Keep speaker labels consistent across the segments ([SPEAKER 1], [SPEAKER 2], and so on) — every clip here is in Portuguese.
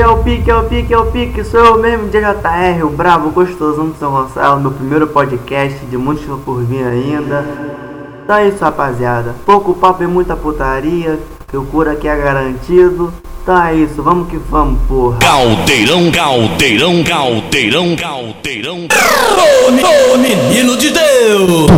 [SPEAKER 1] É o pique, é o pique, é o pique, sou eu mesmo, DJR, o bravo gostosão de São Gonçalo, meu primeiro podcast de muitos por vir ainda. Então é isso, rapaziada. Pouco papo e muita putaria, que o cura aqui é garantido. Então é isso, vamos que vamos, porra.
[SPEAKER 2] Caldeirão, caldeirão, caldeirão, caldeirão.
[SPEAKER 3] Ô, menino de Deus!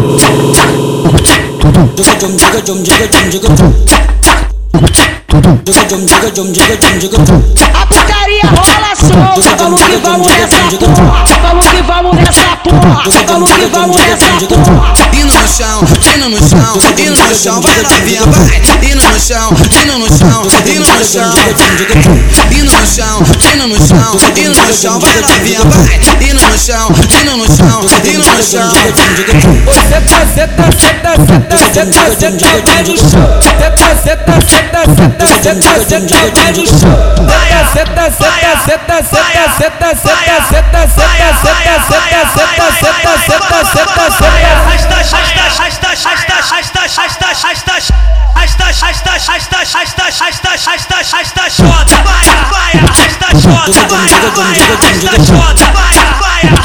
[SPEAKER 4] A putaria rola solta, vamos que vamos nessa porra, vamos que vamos nessa porra, vamos que vamos porra.
[SPEAKER 5] Indo no chão, indo no chão, indo no chão, vai novinha, vai. Indo no chão, indo no chão, indo no chão. Indo no chão, indo no chão, indo no chão, vai novinha, vai. Indo no chão, indo no chão, indo no chão.
[SPEAKER 3] Seta, seta, seta, seta, seta, seta, vai no chão. Seta, seta, seta, seta, seta, seta, vai no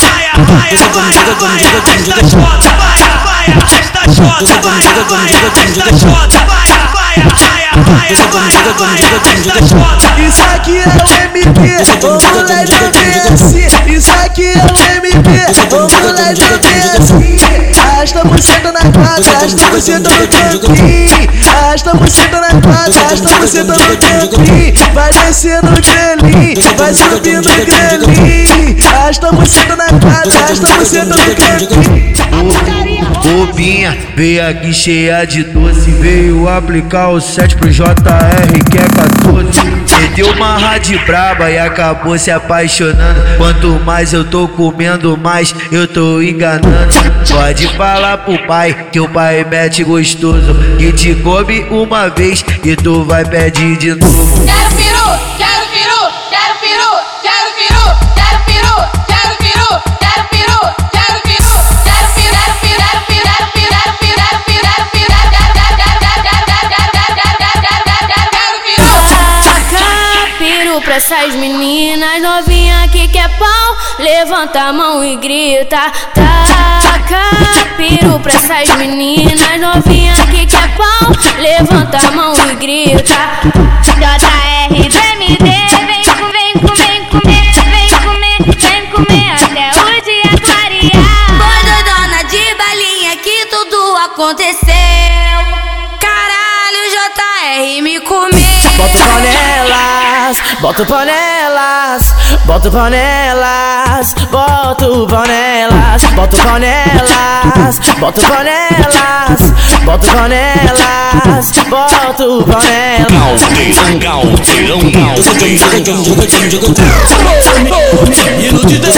[SPEAKER 3] chão vai, arrasta a chota, vai, vai, arrasta a chota, vai, vai, vai, vai, arrasta a chota.
[SPEAKER 6] Isso aqui é o MP, o moleque da BS. Isso aqui é o MP, o moleque da BS. Arrasta você na quadra, arrasta você no cantinho. Arrasta você na quadra, arrasta você no cantinho. Vai descendo o grelin, vai subindo o grelin. Arrasta você na quadra, arrasta você no cantinho.
[SPEAKER 7] Bobinha, veio aqui cheia de doce Veio aplicar o 7 pro JR que é 14 Meteu uma rádio braba e acabou se apaixonando. Quanto mais eu tô comendo, mais eu tô enganando. Pode falar pro pai que o pai mete gostoso. Que te come uma vez e tu vai pedir de novo
[SPEAKER 8] essas meninas novinha que quer pau, levanta a mão e grita. Taca peru pra essas meninas novinha que quer pau, levanta a mão e grita. JR VMD, vem com, vem com, vem comer, vem comer, vem comer até o dia clarear.
[SPEAKER 9] Foi dona de balinha que tudo aconteceu.
[SPEAKER 3] Bota panelas, bota panelas, bota panelas, bota panelas, bota panelas, bota panelas, bota panelas.
[SPEAKER 2] Caldeirão, caldeirão, caldeirão.
[SPEAKER 3] Menino de Deus.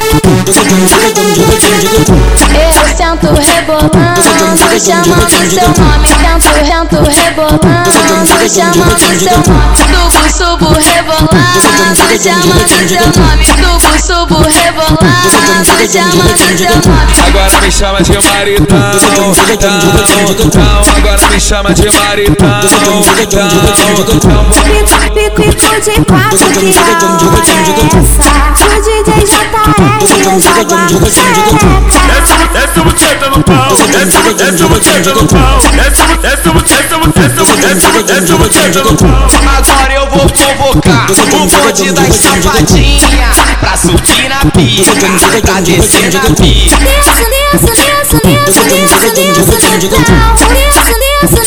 [SPEAKER 8] Eu sento rebolando, chamando seu nome. Sento, sento rebolando, chamando seu nome. Subo, subo rebolando, chamando seu nome. Subo, subo rebolando, chamando seu nome.
[SPEAKER 10] Agora me chama de maritão, tão, tão, agora me chama de maritão, tão, tão,
[SPEAKER 8] Pico, pico, de quatro que é essa?
[SPEAKER 10] Desce o buceta no pau, desce, desce o buceta no pau, desce, desce o buceta, desce, desce, desce o buceta no pau.
[SPEAKER 5] Agora eu vou convocar o bonde das safadinhas pra subir na pista, pra descer na pista.
[SPEAKER 8] Nisso, nisso, nisso, nisso, nisso, nisso, nisso, Nisso, nisso,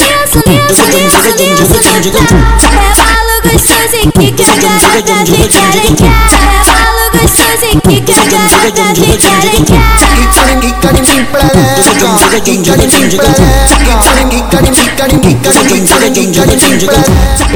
[SPEAKER 8] nisso, nisso, nisso, nisso,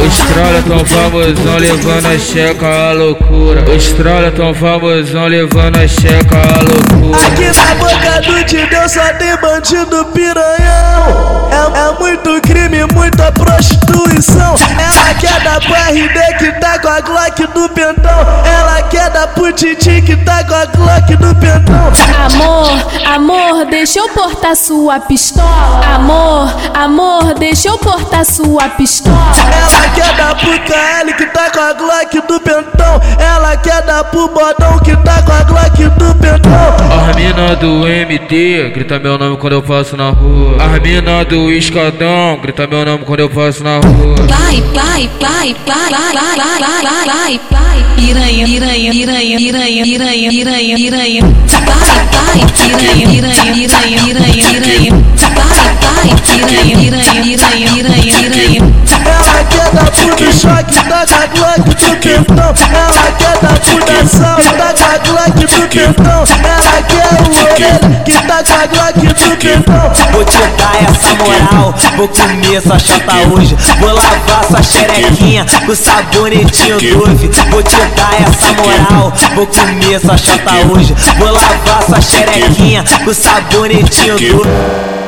[SPEAKER 11] Os trolla tão famosão levando a checa a loucura. Os trolla tão famosão levando a checa a loucura.
[SPEAKER 6] Aqui na boca do Tideu só tem bandido piranhão é, é muito crime, muita prostituição Ela quer dar pro RD que tá com a Glock do pentão Ela quer dar pro titi tá com a Glock no pentão.
[SPEAKER 8] Amor, amor, deixa eu portar sua pistola. Amor, amor, deixa eu portar sua pistola.
[SPEAKER 6] Ela quer dar pro KL que tá com a Glock no pentão. Ela quer dar pro bodão que tá com a Glock no pentão.
[SPEAKER 11] As mina do MD, grita meu nome quando eu passo na rua. As mina do escadão, grita meu nome quando eu passo na rua.
[SPEAKER 12] Vai, vai, vai, vai, vai, vai, vai, vai, vai, vai. Piranha, piranha, piranha, piranha, piranha, piranha, piranha. Vai, vai, piranha, piranha, piranha, piranha, piranha. Vai, piranha, piranha, piranha, piranha, piranha.
[SPEAKER 6] Ela quer dar pro choque, tá com a Glock no pentão. Ela quer dar pro danção, tá com a Glock no pentão. Ela quer o orelha que tá com a Glock no pentão.
[SPEAKER 13] Vou te dar essa moral, vou comer sua chata hoje. Vou lavar sua xerequinha com sabonetinho Dove. Vou te dar essa moral, vou comer sua chata hoje. Vou lavar sua xerequinha com sabonetinho Dove.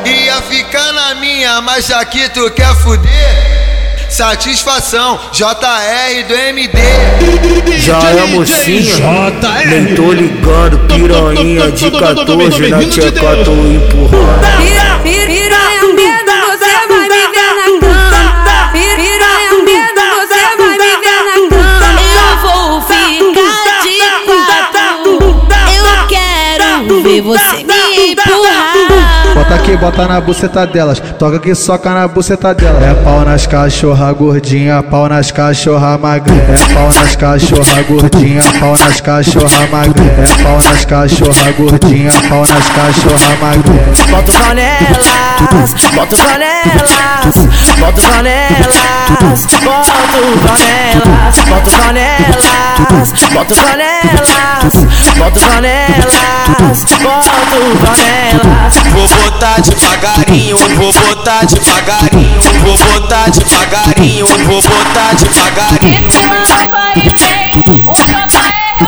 [SPEAKER 14] Ia ficar na minha, mas aqui tu quer fuder? Satisfação, JR do MD.
[SPEAKER 7] Já é mocinha, nem tô ligando, piranha de 14 na tcheca tô empurrando.
[SPEAKER 9] Piranha medo, ver você me empurrar.
[SPEAKER 15] Bota aqui, bota na buceta delas. Toca que soca na buceta delas. É pau nas cachorra gordinha, pau nas cachorra magrinha. É pau nas cachorra gordinha, pau nas cachorra magrinha. É pau nas cachorra gordinha, pau nas cachorra magrinha.
[SPEAKER 13] Bota o pau nelas, bota o pau nelas, bota o pau nelas, bota o pau nelas, bota o pau nelas, bota o pau nelas, bota o pau nelas, bota o pau nelas.
[SPEAKER 16] Botar devagarinho, vou botar devagarinho, vou botar devagarinho, vou botar devagarinho.
[SPEAKER 9] Esse não vai vem, o papai é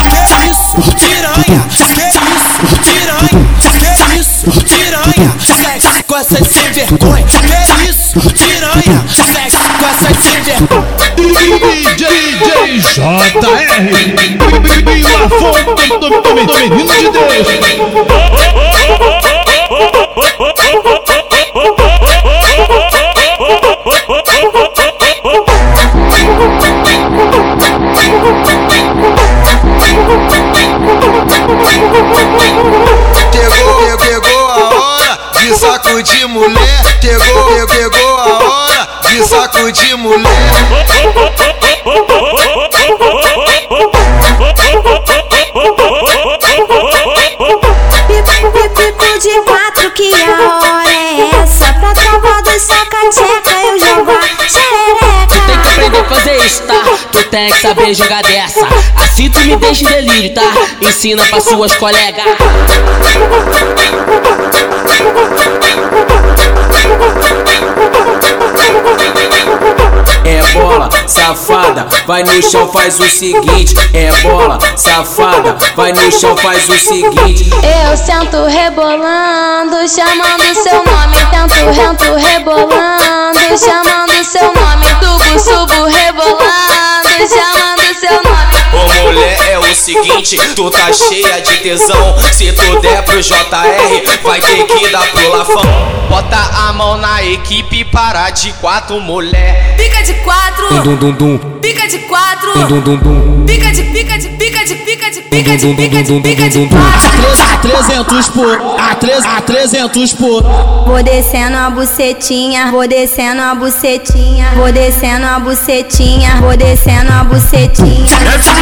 [SPEAKER 3] Que isso, piranha? Que isso, piranha? Que isso, piranha? Sexo com essas sem vergonha. Que isso, piranha? Sexo com essas sem vergonha.
[SPEAKER 2] DJ JR E o Afonso do, do, do, do menino de Deus
[SPEAKER 14] Pegou, pegou a hora de sacudir mulher. Pegou, pegou hora de mulher.
[SPEAKER 9] Pico de quatro, que a hora é essa? Pra trovar do saca-tcheca, eu jogo a
[SPEAKER 17] Tem que aprender a fazer isso, tá? Tu tem que saber jogar dessa. Assim tu me deixa em delírio, tá? Ensina pra suas colegas. Safada, vai no chão, faz o seguinte. É bola, safada, vai no chão, faz o seguinte.
[SPEAKER 9] Eu sento rebolando, chamando seu nome. Tento, rento, rebolando, chamando seu nome. Tubo, subo, rebolando, chamando seu nome.
[SPEAKER 16] Ô mulher, é o seguinte, tu tá cheia de tesão. Se tu der pro JR, vai ter que dar pro Lafão. Bota a mão na equipe, para de quatro mulher.
[SPEAKER 8] Pica de quatro,
[SPEAKER 11] Dum dum dum,
[SPEAKER 8] pica de quatro,
[SPEAKER 11] dum dum dum.
[SPEAKER 8] pica de pica de pica de pica de pica de pica de pica de quatro.
[SPEAKER 3] A 300 por, a 3, a 300 por.
[SPEAKER 9] Vou descendo a bucetinha, vou descendo a bucetinha, vou descendo a bucetinha, vou descendo a bucetinha.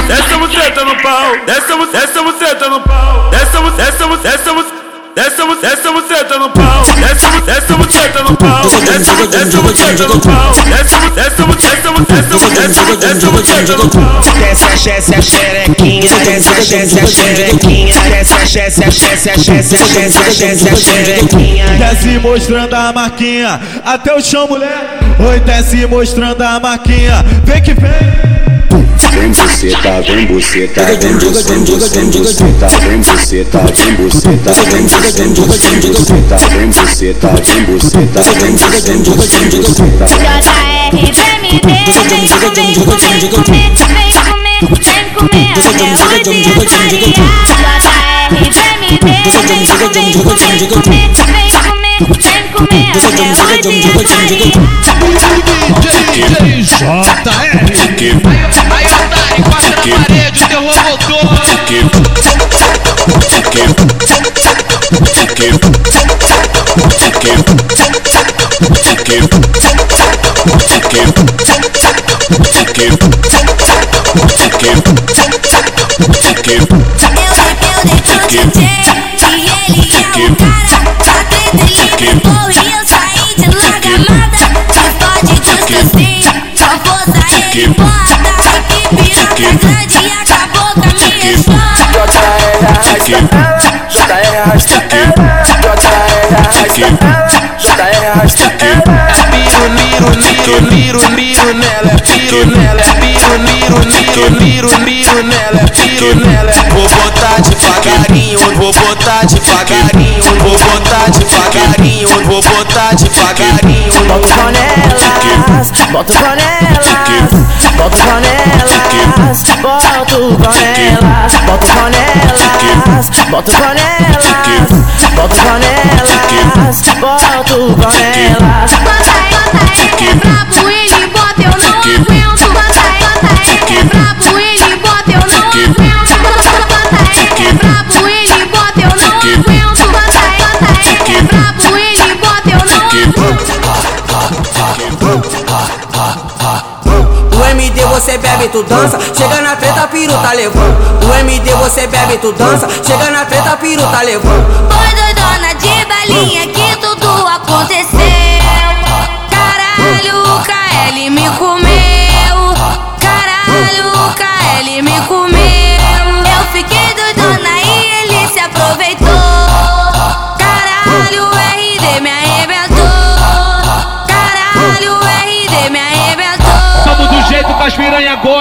[SPEAKER 18] Desce a buceta no pau, desce a bu- desce a buceta no pau, desce a bu- desce desce desce desce buceta no pau, desce buceta no pau, desce a bu- desce a buceta no pau, desce bu- desce bu- desce bu- desce bu- desce bu- desce a buceta no pau.
[SPEAKER 16] Desce a desce a xerequinha, desce a desce a xerequinha, desce a desce a desce a desce a desce a desce a xerequinha.
[SPEAKER 2] Desce mostrando a marquinha Até o chão, mulher Oi, desce mostrando a marquinha Vem que vem
[SPEAKER 19] Vem buceta, vem buceta, vem buceta, vem buceta, vem buceta, vem buceta, vem buceta, vem buceta, vem buceta, vem buceta, vem buceta, vem buceta.
[SPEAKER 9] JR, vem me ver, vem comer, comer, comer, vem comer, vem
[SPEAKER 20] comer até o dia clarear. JR, vem me ver, vem comer, vem comer, vem comer, vem comer até o dia clarear.
[SPEAKER 9] DJ JR.
[SPEAKER 6] Aí, otário, encosta na parede, o terror voltou.
[SPEAKER 16] Miro, miro, miro, miro, miro nela, miro nela, miro, miro, miro, miro, miro nela, miro nela. Vou botar devagarinho, vou botar devagarinho, vou botar devagarinho, vou botar devagarinho.
[SPEAKER 13] Bota panelas, bota o panelas, bota o panelas, bota o panelas, bota o panelas, bota o panelas, bota o panelas, bota o panelas.
[SPEAKER 20] Bota aí, bota aí, é brabo, ele bota, eu não aguento.
[SPEAKER 21] Bebe, tu dança, chega na treta, piru tá levando. O MD você bebe, tu dança, chega na treta, piru tá levando.
[SPEAKER 20] Oi, doidona de balinha, que tudo aconteceu. Caralho, o KL me comeu.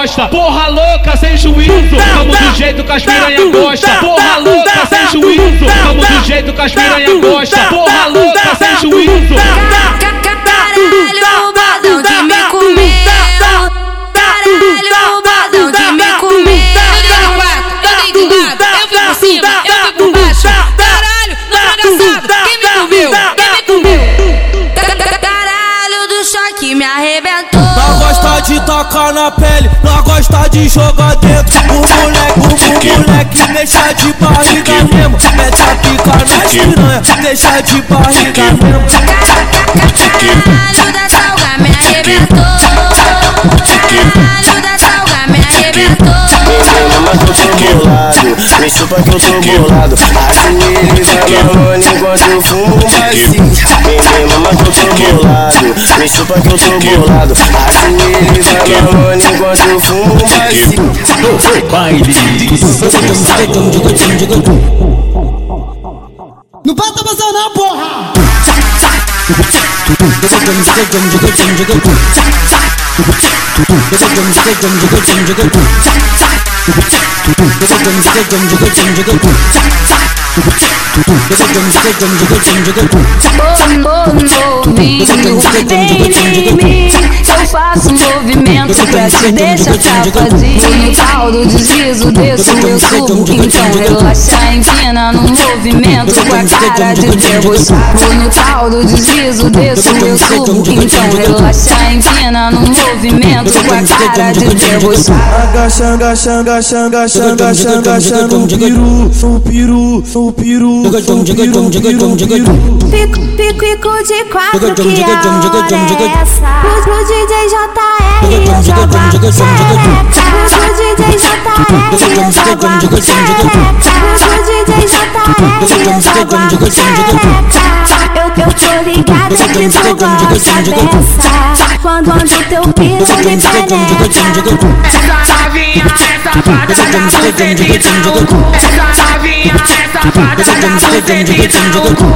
[SPEAKER 9] Gosta. Porra louca, sem juízo. Tamo do jeito que as piranha gosta. Porra louca, sem juízo. Tamo do jeito que as piranha gosta. Porra louca, sem juízo.
[SPEAKER 6] Nós gosta de jogar dentro. O moleque, o moleque deixa de barriga mesmo. Mete a pica nas piranha, deixa de barriga mesmo.
[SPEAKER 20] Caralho da salga me arrebentou. Caralho da salga me arrebentou.
[SPEAKER 3] Menina, mas eu tô bolado, me chupa que eu tô bolado. Ajoelho e vai mamando enquanto eu fumo um bacinho Menina, mas eu tô bolado, me chupa que eu tô bolado. Ajoelho e vai mamando enquanto eu fumo um bacinho
[SPEAKER 6] Não bota você não, porra!
[SPEAKER 22] Eu faço um movimento pra te deixar safadinho. No caldo deslizo, desço, eu subo. Então relaxa, empina no movimento com a cara de debochado. No caldo deslizo, desço. Então relaxa, empina no movimento com a cara de debochado.
[SPEAKER 6] Agacha, agacha, agacha, agacha, agacha, agacha no peru, no peru, no peru, no peru, no peru.
[SPEAKER 20] Pico, pico, pico de quatro que a hora é essa Pro, pro DJ JR eu jogo a xereca Pro DJ JR eu jogo a xereca Pro DJ JR eu jogo a xereca eu tô ligada que dessa Quando ando teu piso me penetra
[SPEAKER 6] Essa novinha é safada da bucetita no cu Essa novinha é safada da bucetita no cu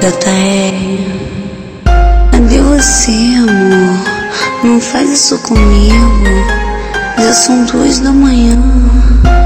[SPEAKER 23] JR, cadê você, amor? Não faz isso comigo. Já são duas da manhã.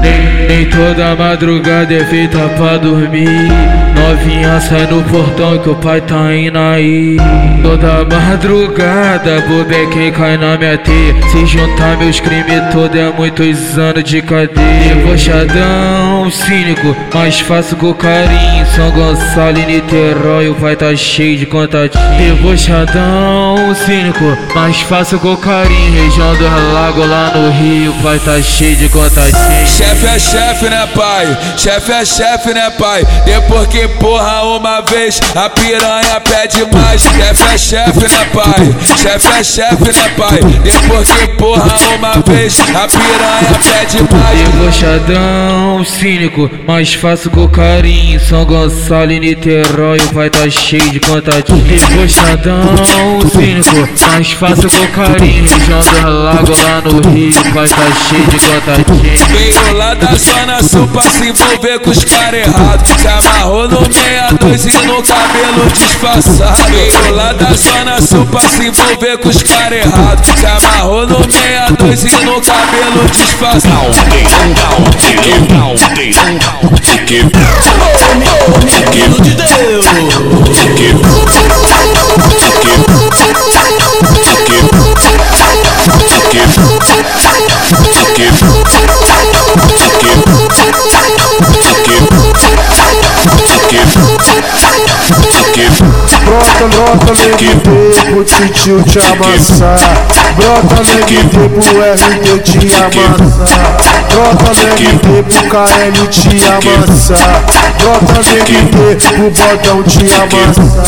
[SPEAKER 11] Nem, toda madrugada é feita pra dormir. Novinha sai no portão que o pai tá indo aí. Toda madrugada, bobequem cai na minha teia. Se juntar meus crimes todos é muitos anos de cadeia. Debochadão, cínico, mas faço com carinho. São Gonçalo e Niterói, o pai tá cheio de contatinho. Debochadão, cínico, mas faço com carinho. Região do lago lá no Rio, o pai tá cheio de contatinho.
[SPEAKER 10] Chefe é chefe, né, pai? Chefe é chefe, né, pai? Depois que porra uma vez, a piranha pede mais. Chefe é chefe, né, pai? Chefe é chefe, né, pai? Depois que porra uma vez, a piranha pede mais.
[SPEAKER 11] Debochadão, cínico, mas faço com carinho. São Gonçalo e Niterói, o pai tá cheio de contatinho. Debochadão, cínico, mas faço com carinho. Do lago lá no Rio, o pai tá cheio de contatinho.
[SPEAKER 10] Veio lá da zona sul pra se envolver com os caras errados. Se amarrou no 62 e no cabelo disfarçado. Veio lá da zona sul pra se envolver com os caras errados. Se amarrou no 62 e no cabelo disfarçado.
[SPEAKER 6] Menino de Deus
[SPEAKER 24] Brota, brota, nego pro titio te amassar Brota, nego pro RT te amassar Brota, nego pro KM te amassar Brota, nego pro bodão te amassar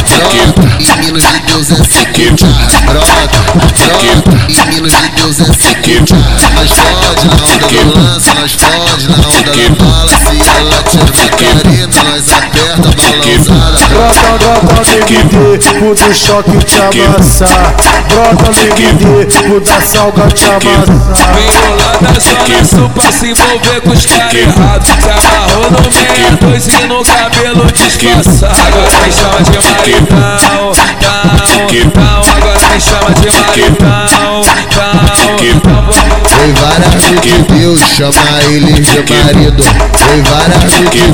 [SPEAKER 14] Brota, e Minas de Deus é sequita Brota, brota, e Minas de Deus é sequita Nós fode na onda do lance, nós fode na onda da bala Se ela tiver careta, nós aperta balançada
[SPEAKER 24] Brota, brota, nego pro do choque te amassar Brota, nego pro da salga te amassar
[SPEAKER 10] Veio lá da zona sul pra se envolver com os caras errados. Se amarrou no 62 e no cabelo disfarçado. Agora me chama de maritão, tão, tão. Agora me chama de maritão, tão, tão.
[SPEAKER 14] Deus, chama eles de marido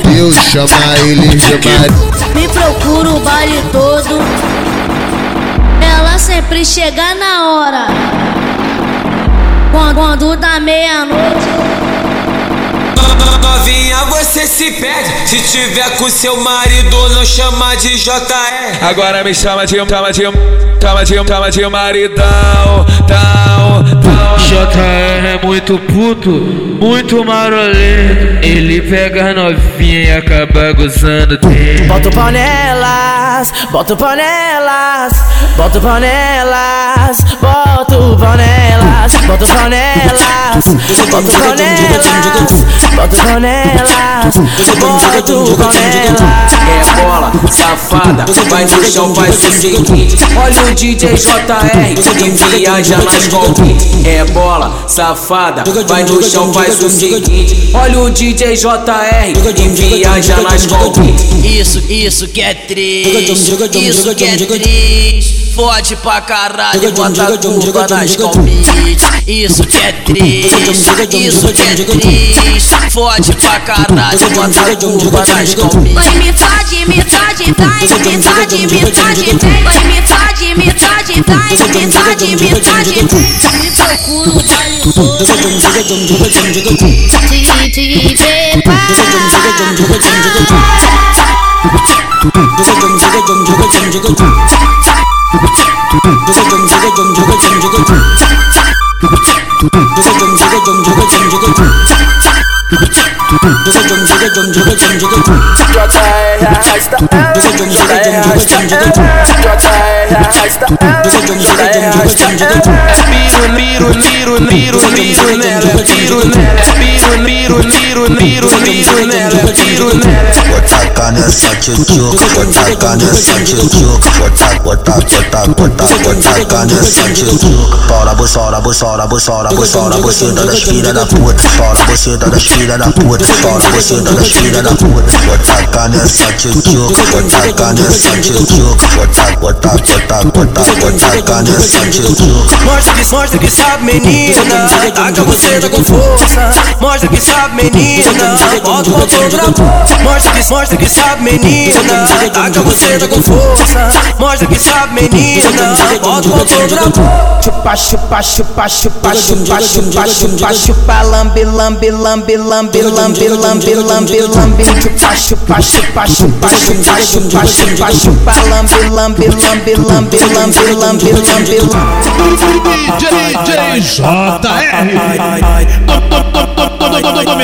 [SPEAKER 14] Deus, chama eles de marido
[SPEAKER 25] Me procura o baile todo. Ela sempre chega na hora. Quando, quando dá meia-noite.
[SPEAKER 17] Novinha, você se perde. Se tiver com seu marido, não chama de JR.
[SPEAKER 10] Agora me chama de, chama de, chama de, chama de maridão, tão, tão.
[SPEAKER 11] JR é muito puto, muito marolento. Ele pega novinha e acaba gozando dele.
[SPEAKER 13] Bota panelas, bota panelas, bota panelas, bota panelas, bota panelas, bota panelas, bota panelas, bota panelas.
[SPEAKER 17] É bola, safada, vai no chão, faz o seguinte. Olha o DJ JR que viaja nas conquistas. É bola, safada, vai no chão, faz seguinte. Olha o DJ JR que viaja nas.
[SPEAKER 13] Isso, isso que é triste, isso que é triste. Fode pra caralho, bota a culpa nas convites. Isso que é triste, isso que é triste. Fode pra caralho, bota a culpa nas convites.
[SPEAKER 25] Vai me fode, me fode, vai, me fode, me fode, vem. Vai me fode, me fode, vai, me fode, me fode, vem. Me procura o baile todo. Te, Doesn't te
[SPEAKER 16] JR arrasta ela, JR arrasta ela, JR arrasta ela, JR arrasta ela. É piro, miro, miro, miro, miro nela, piro nela, é piro, miro, miro, miro, miro nela, piro nela.
[SPEAKER 14] Vou tacar
[SPEAKER 26] nessa tchutchuca, vou tacar nessa tchutchuca, vou tacar, vou tacar, vou tacar, vou tacar, vou tacar nessa tchutchuca. Paula, buçora, buçora, buçora, buçora, buceta das filha da puta, Paula, buceta das filha da puta, Paula, buceta das filha da puta. Vou tacar nessa tchutchuca, vou tacar nessa tchutchuca, vou tacar, vou tacar, vou tacar, vou tacar, vou tacar nessa tchutchuca.
[SPEAKER 8] Mostra que, mostra que sabe, menina. Taca você tá com força. Mostra que sabe, menina. Bota o todo na boca. Mostra que, mostra que sabe, menina. Taca você tá com força. Mostra que sabe, menina. Bota o todo na boca.
[SPEAKER 13] Chupa, chupa, chupa, chupa, chupa, chupa, chupa, chupa, lambe, lambe, lambe, lambe, lambe, lambe, lambe, pelo ambiente, pacho, pacho, pacho, pacho, pacho, pacho, pacho, palambe, lambe, lambe, lambe, lambe, lambe, lambe,
[SPEAKER 2] lambe. JR,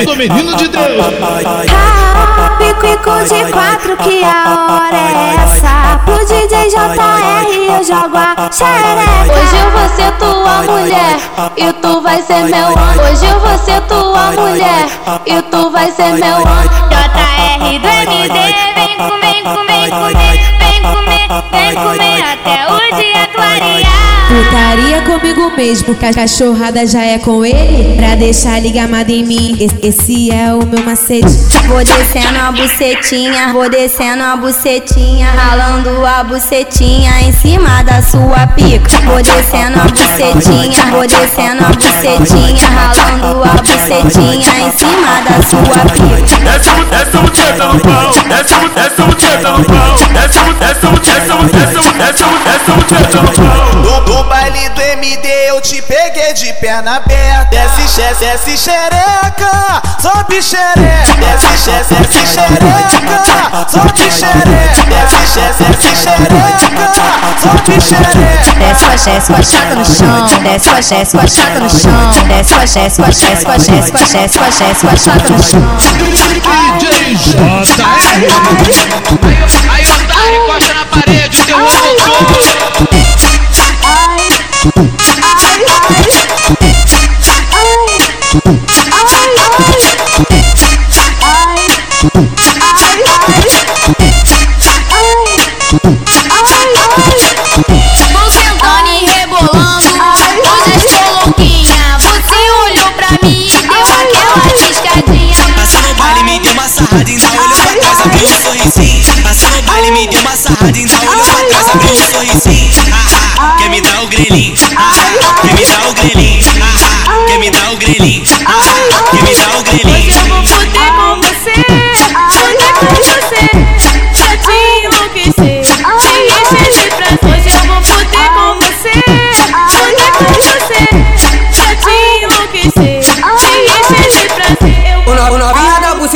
[SPEAKER 2] todo menino de Deus.
[SPEAKER 27] Pico de quatro que a hora é essa. Pro DJ JR eu jogo a xereca. Hoje eu vou ser tua mulher e tu vai ser meu homem. Hoje eu vou ser tua mulher e tu vai ser meu homem. JR do MD vem comer, comer, comer Vem comer, vem comer até
[SPEAKER 28] Putaria comigo mesmo, que a cachorrada já é com ele. Pra deixar ligamada em mim, esse, é o meu macete.
[SPEAKER 27] Vou descendo a bucetinha, vou descendo a bucetinha, ralando a bucetinha em cima da sua pica. Vou descendo a bucetinha, vou descendo a bucetinha, ralando a bucetinha em cima da sua pica.
[SPEAKER 16] Desce, desce o teta no pau, desce, desce o no desce, desce, desce o teta no
[SPEAKER 13] baile do MD eu te peguei de perna aberta Desce, xe, desce xereca, sobe xereca Desce, xe, desce xereca, sobe xereca Desce, xe, desce xereca, sobe xereca
[SPEAKER 27] Desce com a Jess com a chata no chão, desce com a Jess com a chata no chão, desce com a Jess com a Jess com a Jess com a Jess com a Jess com a chata no chão.
[SPEAKER 8] Encosta na parede, o teu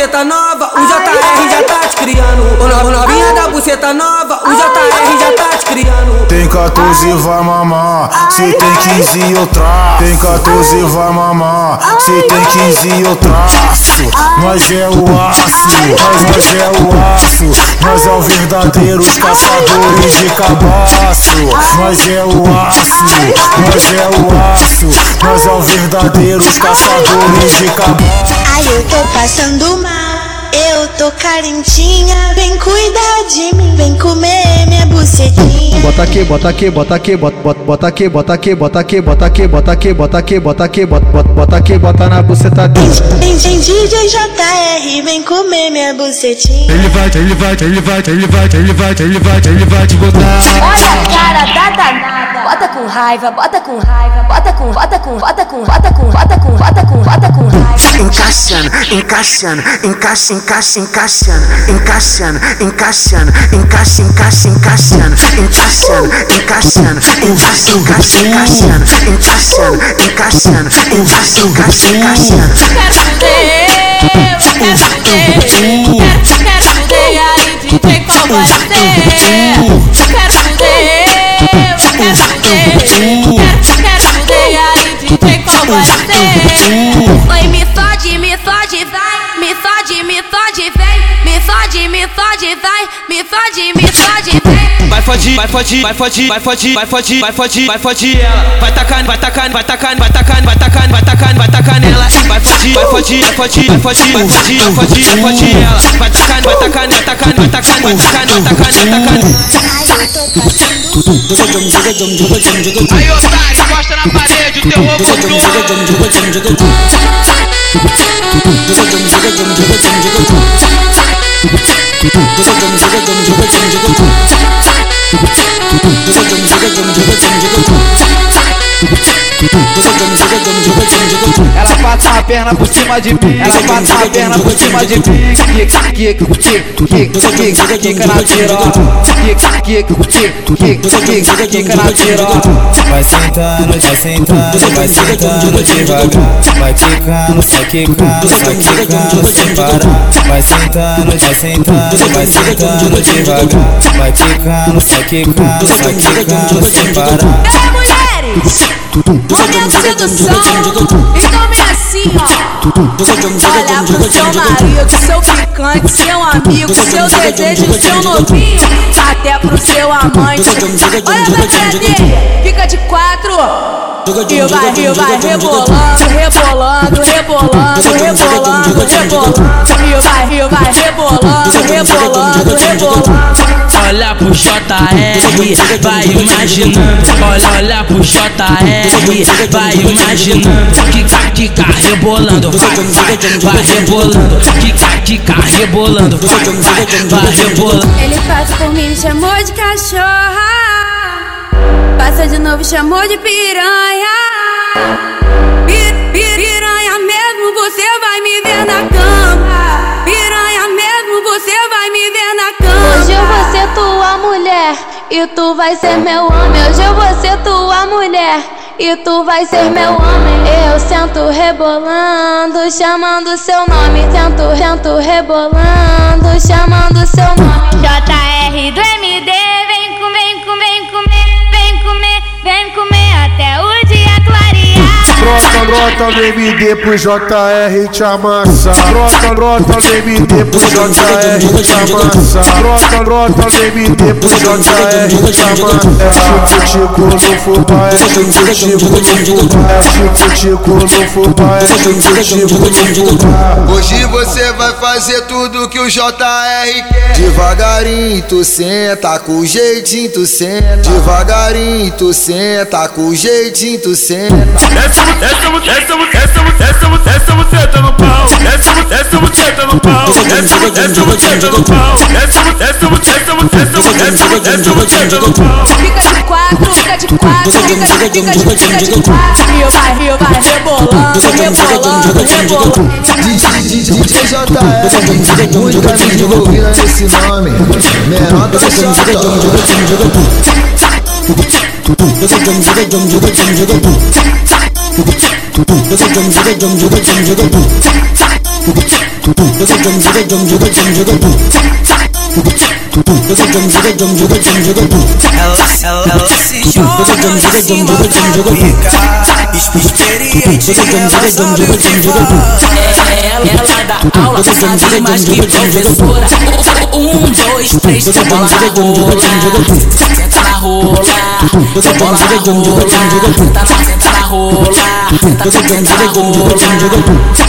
[SPEAKER 8] buceta nova, o JR já tá te criando. O, no, o novinha da buceta nova, o JR já tá te criando.
[SPEAKER 29] Tem 14 vai mamar, se tem 15 eu traço. Tem 14 vai mamar, se tem 15 eu traço. Nós é o aço, nós, nós é o aço. Nós é o verdadeiros caçadores de cabaço. Nós é o aço, nós é o aço. Nós é o verdadeiros caçadores de cabaço.
[SPEAKER 30] Ai, eu tô passando mal. Eu tô carentinha. Vem cuidar de mim. Vem comer minha bucetinha.
[SPEAKER 15] Bota aqui, bota aqui, bota aqui, bota, bota, bota aqui, bota aqui, bota aqui, bota aqui, bota aqui, bota aqui, bota aqui, bota, bota, bota aqui, bota na buceta dele.
[SPEAKER 30] Vem, vem DJ JR. Vem comer minha bucetinha.
[SPEAKER 2] Ele vai, ele vai, ele vai, ele vai, ele vai, ele vai, ele vai te botar
[SPEAKER 27] Olha a cara da danada. Bota com raiva, bota com raiva, bota com, bota com, bota com, bota com, bota com, bota com, bota com raiva.
[SPEAKER 26] Encaixando, encaixando, encaixa, encaixa, encaixando, encaixando, encaixando, encaixa, encaixa, encaixando, encaixando, encaixando, encaixa, encaixa, encaixando, encaixando, encaixando, encaixa, encaixa, encaixando.
[SPEAKER 27] Fode, vai fode,
[SPEAKER 9] vai fode,
[SPEAKER 16] vai fode, vai fode, vai fode, vai fode ela. Vai tacar, vai tacar, vai tacar, vai tacar, vai tacar, vai tacar, vai tacar nela. Vai fode, vai fode, vai fode, vai fode, vai fode, vai fode, vai fode ela. Vai tacar, vai tacar, vai tacar, vai tacar, vai tacar, vai tacar.
[SPEAKER 31] Aí, otário, encosta na parede, o teu ovo
[SPEAKER 3] Ela passa a perna por cima de mim, ela passa a perna por cima de mim. Kick, kick, kick, kick, kick, na piroca. Kick, kick, kick, kick, kick, kick na piroca.
[SPEAKER 32] Vai sentando, vai sentando, vai sentando devagar. Vai quicando, vai quicando, vai quicando sem parar. Vai sentando, vai sentando, vai sentando devagar. Vai quicando, vai quicando, vai quicando sem parar.
[SPEAKER 9] Ei, mulheres! Então vem assim, ó. Olha pro seu marido, seu ficante, seu amigo, seu desejo, seu novinho, até pro seu amante. Olha pra cara dele, fica de quatro. E vai, e vai rebolando, rebolando, rebolando, rebolando, rebolando. E vai, e vai rebolando, rebolando, rebolando.
[SPEAKER 16] Olha pro JR, vai imaginando. Olha, olha pro JR, vai imaginando. Kika, kika, rebolando, vai, vai, vai rebolando. Kika, kika, rebolando, vai, vai, vai rebolando.
[SPEAKER 9] Ele passa por mim, me chamou de cachorra. Passa de novo, chamou de piranha. Pi- pi- Piranha mesmo, você vai me ver na cama. Piranha mesmo, você vai me ver na cama.
[SPEAKER 8] Hoje eu vou ser tua mulher e tu vai ser meu homem. Hoje eu vou ser tua mulher e tu vai ser meu homem. Eu sento rebolando, chamando seu nome. Tento, tento rebolando, chamando seu nome.
[SPEAKER 9] JR do MD, vem comer, vem comer, vem comer, vem comer, vem comer até o dia clarear.
[SPEAKER 24] Brota no MD pro JR te amassar. Brota, brota no MD pro JR te amassar. Brota, brota no MD pro JR te amassar. É chico-chico no fubá, é chico-chico no fubá. É chico-chico no fubá, é chico-chico no fubá.
[SPEAKER 14] Hoje você vai fazer tudo que o JR quer. Devagarinho tu senta, com jeitinho tu senta. Devagarinho tu senta, com jeitinho tu senta.
[SPEAKER 33] Essa, essa, essa, essa, buceta no pau. Essa, essa buceta no pau. Essa, essa buceta no pau. Essa, essa, essa, essa, essa buceta no.
[SPEAKER 9] E e
[SPEAKER 34] ela, ela se joga em cima da pica Experiente, ela sabe o que faz
[SPEAKER 17] Ela, ela dá aula, sabe mais que professora. Um, dois, três, bola na rola. Senta na rola. Bola na rola. Senta senta rola. Senta, senta na rola.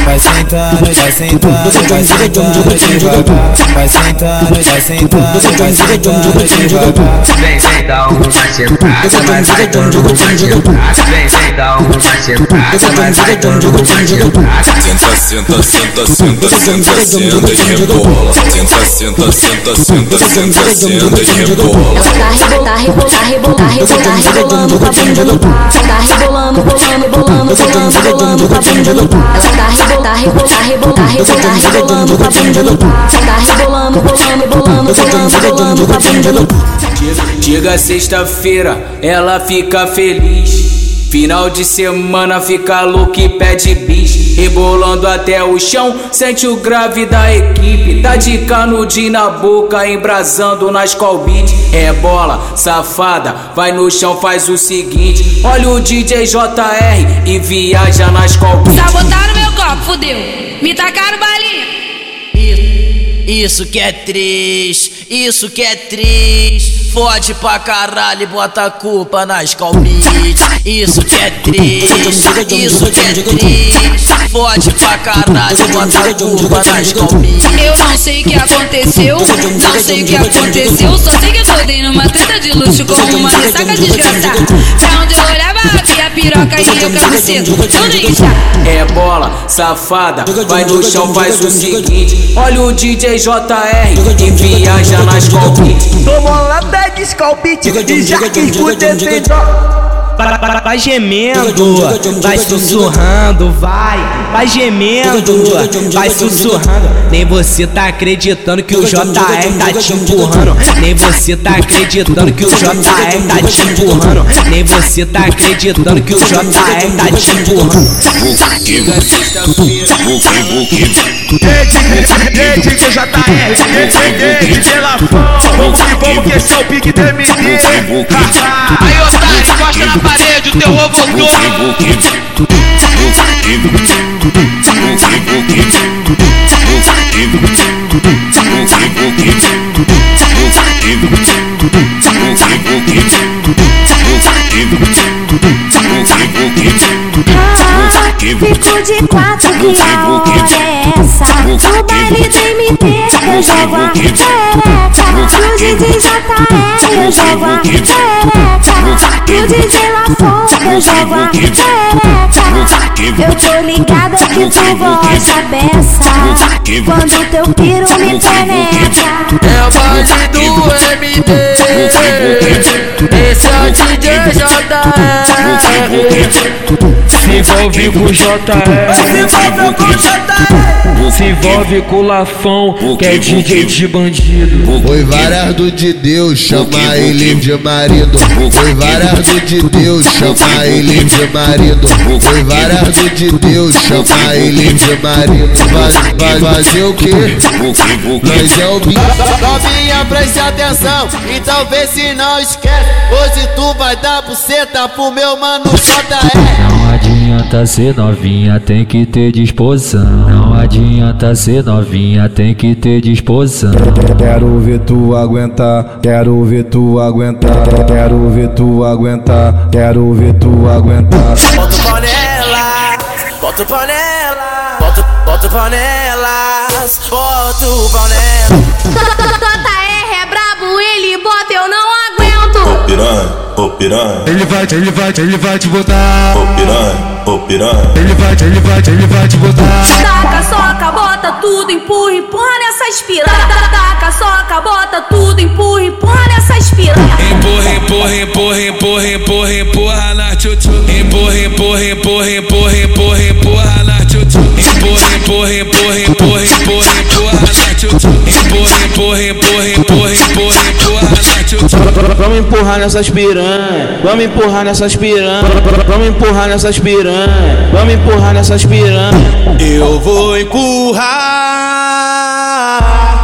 [SPEAKER 32] Vai sentando, vai sentando, vai sentando devagar. Vai sentando, vai sentando, vai sentando devagar.
[SPEAKER 35] Vem, dar uma sentada, vai, vai dando uma sentada. Vem, dar uma sentada, vai, vai dando uma sentada.
[SPEAKER 36] Senta, senta, senta, senta, senta, senta e rebola. Senta, senta, senta, senta, senta, senta e rebola.
[SPEAKER 8] Tá rebolando, tá rebolando, tá rebolando, tá rebolando com a bunda no pau. Tá rebolando, bolando, bolando, bolando, bolando com a bunda no pau. Ela tá rebolando, tá rebolando, tá rebolando, tá rebolando, tá rebolando com a bunda no pau. Tá rebolando, bolando, bolando, bolando, bolando com a bunda no pau.
[SPEAKER 17] Chega sexta-feira, ela fica feliz. Final de semana fica louco e pede bis. Rebolando até o chão, sente o grave da equipe. Tá de canudinho na boca, embrasando nas. É bola, safada, vai no chão, faz o seguinte. Olha o DJ JR e viaja nas beat.
[SPEAKER 9] Sabotaram meu copo, fudeu. Me tacaram balinha. E
[SPEAKER 17] isso que é triste, isso que é triste. Fode pra caralho e bota a culpa nas calmites. Isso que é triste, isso que é triste. Fode pra caralho e bota a culpa nas calmites.
[SPEAKER 8] Eu não sei o que aconteceu, não sei o que aconteceu. Só sei que eu dei numa treta de luxo com uma ressaca desgraçada. Pra onde eu olhava, piroca e eu chá.
[SPEAKER 17] É bola, safada, vai no chão, faz o seguinte. Olha o DJ JR que viaja nas calmites.
[SPEAKER 6] Tomou lá da Scalpit e já quis fuder
[SPEAKER 37] Vai gemendo, vai sussurrando, vai, vai gemendo, vai sussurrando. Nem você tá acreditando que o JR tá te empurrando. Nem você tá acreditando que o JR tá te empurrando. Nem você tá acreditando que o JR tá te empurrando.
[SPEAKER 3] Desde que o JR, DJ Lafão, vamos que vamos que esse é o pique do MD.
[SPEAKER 2] Aí, otário, encosta na parede, o teu ovo.
[SPEAKER 20] Fico de quatro que a hora é essa No baile do MT eu jogo a pereca No DJ JR eu jogo a pereca No DJ Lafon eu jogo a pereca Eu tô ligada que tu gosta dessa Quando teu piro me penetra
[SPEAKER 3] É o baile do MD Esse é o DJ JR
[SPEAKER 11] Se envolve com o JR Se envolve com o Lafão Que é DJ de bandido
[SPEAKER 14] Foi várias do de Deus, chama ele de marido. Foi várias do de Deus, chama ele de marido. Foi várias do de Deus, chama ele de marido. Vai, vai fazer o quê? Nós é o bicho.
[SPEAKER 3] Novinha, preste atenção, então vê se não esquece. Hoje tu vai dar buceta pro meu mano JR.
[SPEAKER 38] Não adianta ser novinha, tem que ter disposição. Não adianta ser novinha, tem que ter disposição.
[SPEAKER 15] Quero ver tu aguentar, quero ver tu aguentar, quero ver tu aguentar, quero ver tu aguentar.
[SPEAKER 3] Bota o pau nela, bota o pau nela, bota, bota o pau nelas, bota o pau nela.
[SPEAKER 9] JR é brabo, ele bota, eu não aguento.
[SPEAKER 10] piranha, ô piranha,
[SPEAKER 15] Ele vai, ele vai, ele vai te botar.
[SPEAKER 10] ô piranha, ô piranha.
[SPEAKER 15] Ele vai, ele vai, ele vai te botar.
[SPEAKER 9] Taca, soca, bota tudo, empurra, empurra nessa piranha. Taca, soca, bota tudo, empurra, empurra nessa piranha.
[SPEAKER 10] Empurra, empurra, empurra, empurra, empurra, empurra na tchutchu. Empurra, empurra, empurra, empurra, empurra, empurra na tchutchu. Empurra, empurra, empurra, empurra, empurra, empurra na tchutchu. Empurra, empurra, empurra, empurra, empurra, empurra.
[SPEAKER 37] Vamos empurrar nessas piranha, vamos empurrar nessas piranha, vamos empurrar nessas piranha, vamos empurrar nessas piranha.
[SPEAKER 3] Eu vou empurrar,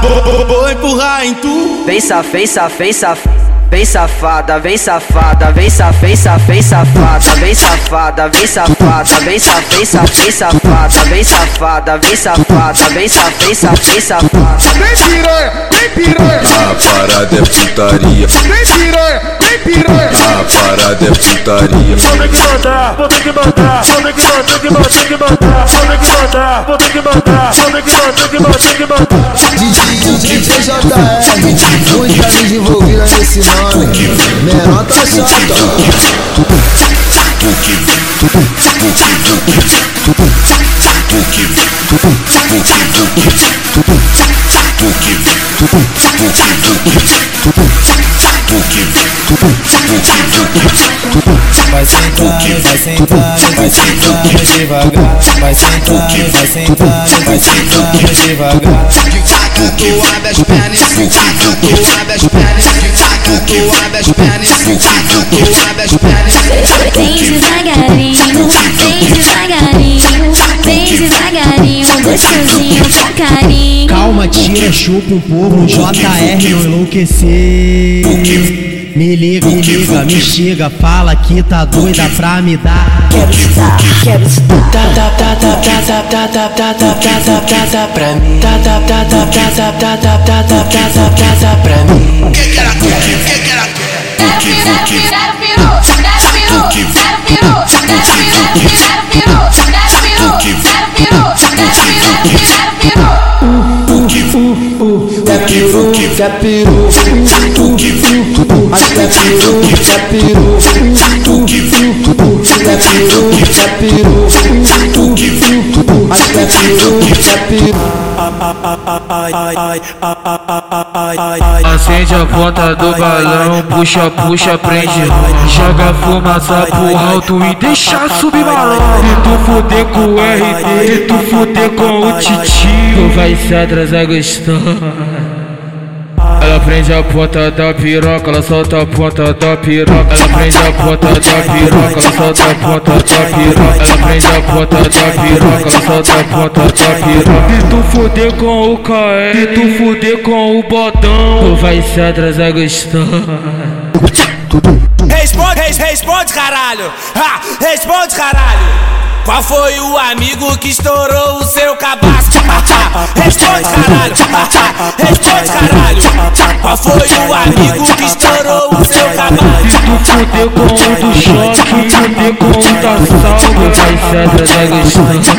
[SPEAKER 3] vou, vou- empurrar em tu.
[SPEAKER 37] Vem saf, vem saf, vem saf. Vem safada, vem safada, vem saf, vem saf, vem safada, vem safada, vem safada, vem saf, vem saf, vem safada, vem safada, vem safada, vem saf, vem saf, vem safada.
[SPEAKER 3] Vem piranha, vem piranha,
[SPEAKER 10] A parada é putaria,
[SPEAKER 3] vem piranha, vem piranha.
[SPEAKER 10] a parada é putaria.
[SPEAKER 3] Vou ter que mandar, vou ter que mandar, vou ter que mandar, vou ter que mandar, vou ter que mandar, vou ter que mandar, vou ter que mandar, vou ter que mandar, vou ter que mandar.
[SPEAKER 39] DJ JR,
[SPEAKER 32] Vai sentar, vai sentar, vai sentar devagar. Vai sentar, vai sentar, vai sentar devagar.
[SPEAKER 16] Flutuar das pernas, flutuar das pernas Flutuar das pernas, flutuar das pernas.
[SPEAKER 20] Vem devagarinho, vem devagarinho Vem devagarinho, gostosinho carinho.
[SPEAKER 40] Calma, tira, chupa um pouco, JR não enlouquecer.
[SPEAKER 37] me liga, me liga, me chega, fala que tá doida pra me dar.
[SPEAKER 20] Quero te dar, quero te dar.
[SPEAKER 17] Tá, tá, tá, tá, tá, tá, tá, tá, tá, tá, tá, tá, tá, tá pra mim. Tá, tá, tá, tá, tá, tá, tá, tá, tá, tá, tá, tá, tá, tá pra mim.
[SPEAKER 16] Que que ela quer? Que que ela quer?
[SPEAKER 20] Quero piru, quero piru, quero piru, quero piru, quero piru, quero piru, quero piru, quero piru, quero piru, quero piru.
[SPEAKER 6] Quer peru, quer peru, mas quer peru, quer peru, quer peru, quer peru, mas quer peru, quer peru.
[SPEAKER 11] Acende a ponta do balão, puxa, puxa, prende. Joga fumaça pro alto e deixa subir balão. Tu fuder com o RD, tu fuder com o titio Tu vai se atrasar gostoso ela prende a ponta da piroca, ela solta a ponta da piroca. Ela prende a ponta da piroca, ela solta a ponta da piroca. Ela prende a ponta da piroca, ela solta a ponta da piroca. E tu fuder com o KR, e tu fuder com o botão, tu vai se atrasar gostoso.
[SPEAKER 3] Responde, res, responde, caralho! Ha, responde, caralho! Qual foi o amigo que estourou o seu cabaço? Responde, caralho! Responde, caralho! Qual foi o amigo que estourou o seu cabaço?
[SPEAKER 11] Se tu fuder com o do choque, fuder com o da salva, vai se atrasar gostoso.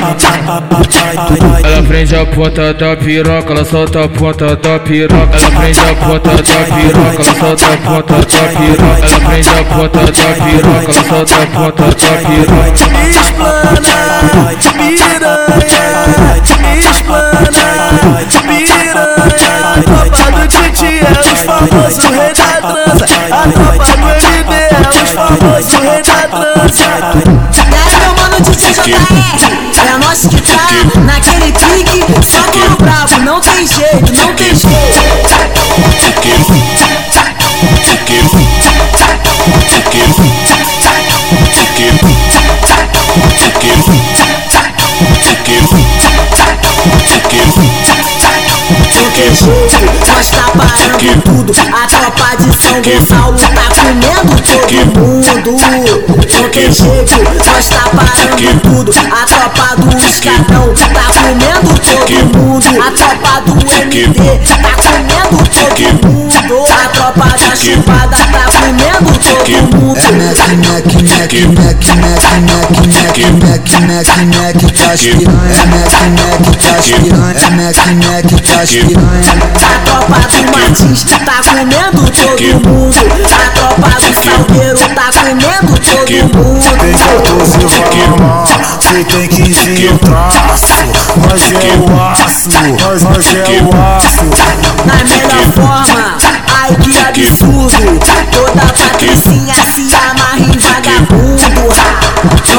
[SPEAKER 11] Ela prende a ponta da piroca, ela solta a ponta da piroca. Ela prende a ponta da piroca, ela solta a ponta da piroca. Ela prende a ponta da piroca, ela solta a ponta da piroca.
[SPEAKER 6] Piranha, explana, piranha. Tropa do Titi é os famosos rei da trança. A tropa do MD é os famosos rei da trança.
[SPEAKER 20] Daí meu mano Titi JR, é nós que tá naquele pique, só que no bravo, não tem jeito, não tem jeito. Nós tá parando tudo, a tropa de São Gonçalo tá comendo todo mundo. Tem jeito, nós tá parando tudo, a tropa do escadão tá comendo todo mundo. A tropa do MD tá comendo todo mundo. A tropa da chupada A tropa do Martins tá comendo todo mundo. A tropa do Salgueiro tá comendo todo mundo.
[SPEAKER 29] Tem 14 vai mamar, cê tem 15 eu traço Nós é o aço, nós, nós é o aço
[SPEAKER 20] Na melhor forma, ai que absurdo.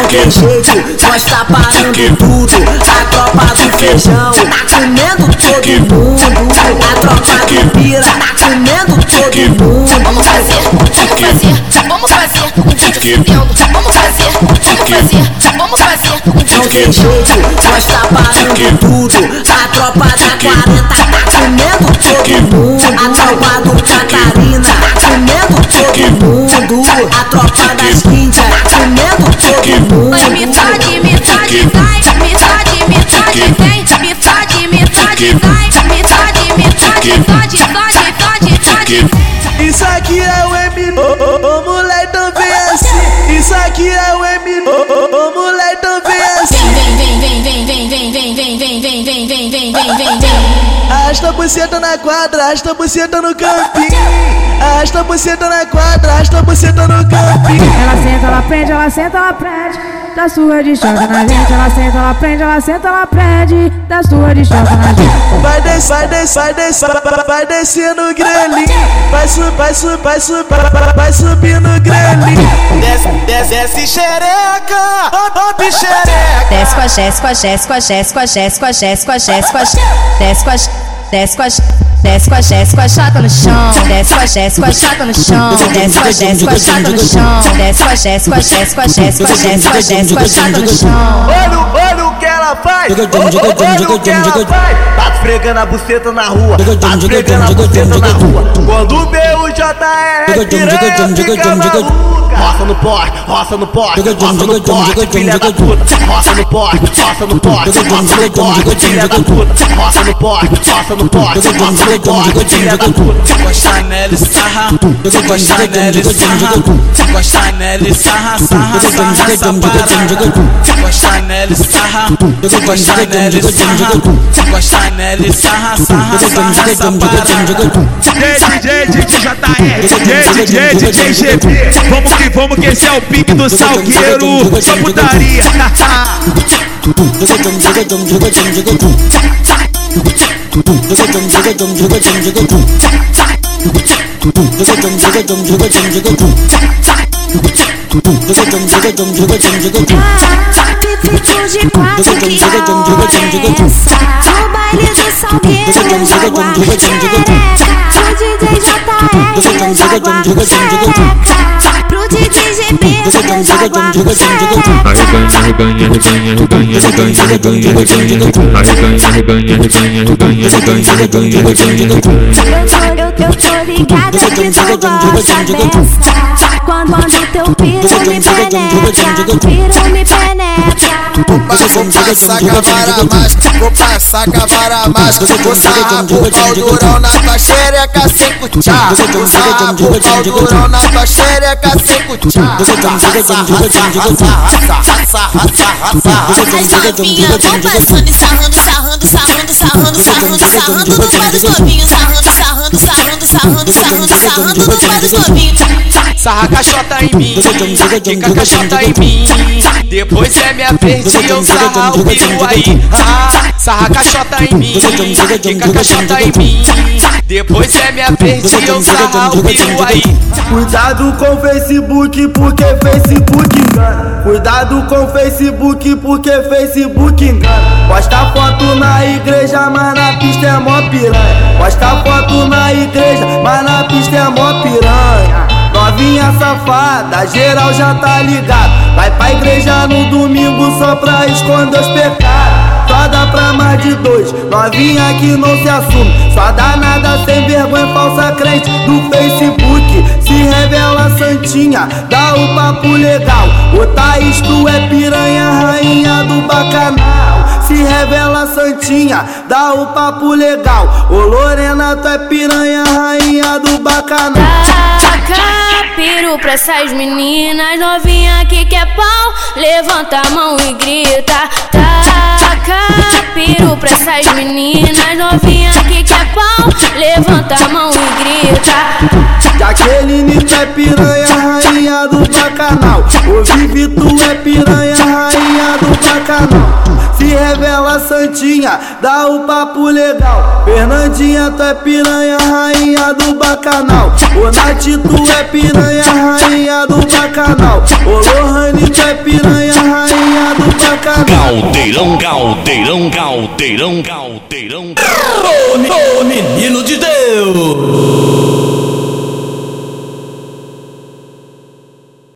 [SPEAKER 20] Ha. Não tem jeito, nós tá parando tudo. A tropa do feijão tá comendo todo mundo. A tropa do pira tá comendo todo mundo.
[SPEAKER 9] Vamos fazer, vamos fazer, vamos fazer um vídeo fudendo. Vamos fazer, vamos fazer, vamos fazer um vídeo
[SPEAKER 20] Não tem jeito, nós tá parando tudo. A tropa da 40 tá comendo todo mundo. A tropa do Catarina tá comendo todo mundo. A tropa das Índias tá
[SPEAKER 9] Mas metade, metade vai, metade, metade vem, metade, metade vai, metade, metade, metade, metade, metade.
[SPEAKER 6] Isso aqui é o M, Arrasta a buceta na quadra, arrasta a buceta no campinho. Arrasta a buceta na quadra, arrasta a buceta no campinho.
[SPEAKER 27] Ela senta, ela prende, ela senta, ela prende. Dá surra de choque na gente. Ela senta, ela prende, ela senta, ela prende. Dá surra de choque na gente.
[SPEAKER 6] Vai descer, vai descer, vai descer, vai- descer no grelhinho. Vai subir, vai subir, vai subir, vai- subir no grelhinho.
[SPEAKER 3] Desce, desce, desce xereca, ô, ô, pichereca.
[SPEAKER 27] Desce com a Jess, com a Jess, com a Jess, com a Jess, com a Desce com a Desce a Desce chata no chão. Desce com a com a chata no chão. Desce com a com a chata no chão. Desce com a Jess, com a com a a a chata no chão.
[SPEAKER 6] Ela
[SPEAKER 7] faz? Olha o que ela faz. Tá esfregando a buceta na rua. Tá esfregando a buceta na rua. Quando vê o JR piranha fica maluca. Roça no poste, roça no poste, roça no poste, filha da puta. Roça no poste, roça no poste, roça no poste, filha da puta. Roça no poste, roça no poste, roça no poste, filha da puta.
[SPEAKER 41] Gosta nele, sarra, gosta nele, sarra, gosta nele, sarra, sarra, sarra, safada. Gosta nele, sarra, gosta nele, sarra, gosta nele, sarra, sarra, sarra, safada.
[SPEAKER 3] DJ, DJ, DJ JR, DJ, DJ, GB. Vamos que vamos, que esse é o pique do salgueiro. Só putaria.
[SPEAKER 20] Feito de quatro que hora é essa? No baile do salgueiro eu jogo Pro Eu tô ligada que Quando, quando teu piro me penetra Piro me penetra.
[SPEAKER 14] Vou passar cavara mais, vou passar cavara mais Vou sarrar o pau durão na tua xereca sem cuchá Vou sarrar o pau durão na tua xereca sem raça
[SPEAKER 20] As novinhas vão passando e sarrando, sarrando, sarrando, sarrando, sarrando, sarrando no pé dos novinhos Sarrando, sarrando, sarrando, sarrando, sarrando, sarrando no pé dos novinhos
[SPEAKER 16] Sarra caixota em mim, fica caixota em mim. Depois é minha vez de eu sarrar o piru aí. Ah, sarra caixota em mim, fica caixota em mim. Depois é minha vez de eu sarrar o piru aí.
[SPEAKER 7] Cuidado com o Facebook, porque Facebook engana. Cuidado com o Facebook, porque Facebook engana. Posta foto na igreja, mas na pista é mó piranha. Posta foto na igreja, safada, geral já tá ligado. Vai pra igreja no domingo só pra esconder os pecados. Pra mais de dois, novinha que não se assume. Só dá nada sem vergonha, falsa crente do Facebook. Se revela santinha, dá o papo legal. Ô Thaís, tu é piranha, rainha do bacanal. Se revela santinha, dá o papo legal. Ô Lorena, tu é piranha, rainha do bacanal.
[SPEAKER 8] Taca piru pra essas meninas novinha que quer pau. Levanta a mão e grita. Taca piru pra essas meninas novinha que quer pau. Levanta a mão e grita.
[SPEAKER 7] Jaqueline, tu é piranha, rainha do bacanal. Vivi, tu é piranha, rainha do bacanal. Se revela santinha, dá o papo legal. Fernandinha, tu é piranha, rainha do bacanal. Ô Nath, tu é piranha, rainha do bacanal. Ô Lohane, tu é piranha, rainha do bacanal.
[SPEAKER 42] Caldeirão, caldeirão, caldeirão, caldeirão.
[SPEAKER 43] Ô menino de Deus!